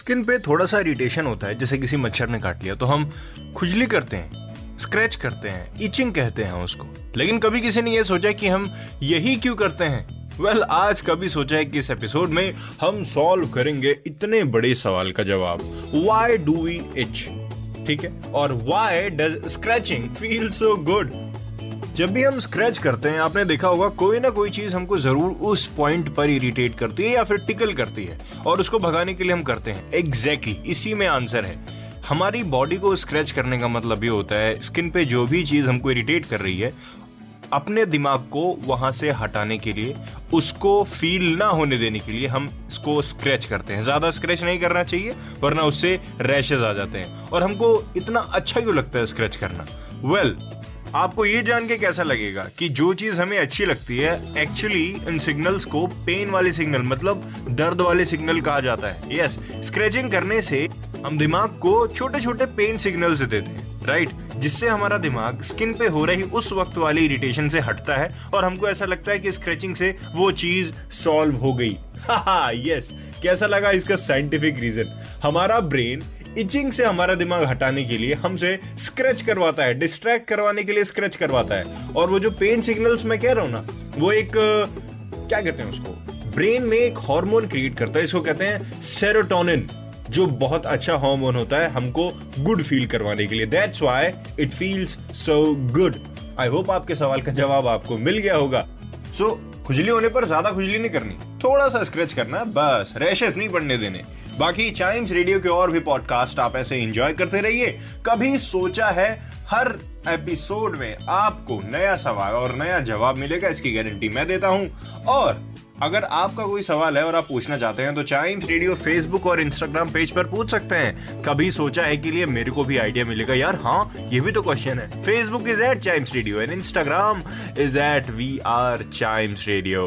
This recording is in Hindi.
स्किन पे थोड़ा सा इरिटेशन होता है जैसे किसी मच्छर ने काट लिया तो हम खुजली करते हैं स्क्रैच करते हैं इचिंग कहते हैं उसको। लेकिन कभी किसी ने यह सोचा कि हम यही क्यों करते हैं? वेल well, आज कभी सोचा है कि इस एपिसोड में हम सॉल्व करेंगे इतने बड़े सवाल का जवाब। वाई डू वी इच ठीक है? और why does scratching feel so good जब भी हम स्क्रैच करते हैं आपने देखा होगा कोई ना कोई चीज़ हमको ज़रूर उस पॉइंट पर इरिटेट करती है या फिर टिकल करती है और उसको भगाने के लिए हम करते हैं। एग्जैक्टली exactly, इसी में आंसर है। हमारी बॉडी को स्क्रैच करने का मतलब ये होता है स्किन पे जो भी चीज़ हमको इरिटेट कर रही है अपने दिमाग को वहाँ से हटाने के लिए उसको फील ना होने देने के लिए हम इसको स्क्रैच करते हैं। ज़्यादा स्क्रैच नहीं करना चाहिए वरना उससे रैशेज आ जाते हैं। और हमको इतना अच्छा क्यों लगता है स्क्रैच करना? वेल well, आपको ये जान के कैसा लगेगा कि जो चीज़ हमें अच्छी लगती है एक्चुअली इन सिग्नल्स को पेन वाले सिग्नल मतलब दर्द वाले सिग्नल कहा जाता है। यस स्क्रेचिंग करने से हम दिमाग को छोटे छोटे पेन सिग्नल देते हैं राइट जिससे हमारा दिमाग स्किन पे हो रही उस वक्त वाली इरिटेशन से हटता है और हमको ऐसा लगता है कि स्क्रेचिंग से वो चीज़ सॉल्व हो गई। यस कैसा लगा इसका साइंटिफिक रीजन हमारा ब्रेन इचिंग से हमारा दिमाग हटाने के लिए हमसे स्क्रैच करवाता है डिस्ट्रैक्ट करवाने के लिए स्क्रैच करवाता है। और वो जो पेन सिग्नल्स मैं कह रहा हूँ ना वो एक क्या कहते हैं उसको? ब्रेन में एक हार्मोन क्रिएट करता है इसको कहते हैं सेरोटोनिन जो बहुत अच्छा हार्मोन होता है हमको गुड फील करवाने के लिए। That's why it feels so good I hope आपके सवाल का जवाब आपको मिल गया होगा। सो so, खुजली होने पर ज़्यादा खुजली नहीं करनी। थोड़ा सा स्क्रैच करना बस रैशेस नहीं पड़ने देने। बाकी चाइम्स रेडियो के और भी पॉडकास्ट आप ऐसे एंजॉय करते रहिए। कभी सोचा है हर एपिसोड में आपको नया सवाल और नया जवाब मिलेगा, इसकी गारंटी मैं देता हूँ। और अगर आपका कोई सवाल है और आप पूछना चाहते हैं तो चाइम्स रेडियो फेसबुक और इंस्टाग्राम पेज पर पूछ सकते हैं। कभी सोचा है के लिए मेरे को भी आइडिया मिलेगा? यार हाँ ये भी तो क्वेश्चन है। Facebook is at Chimes radio and Instagram is at we are Chimes radio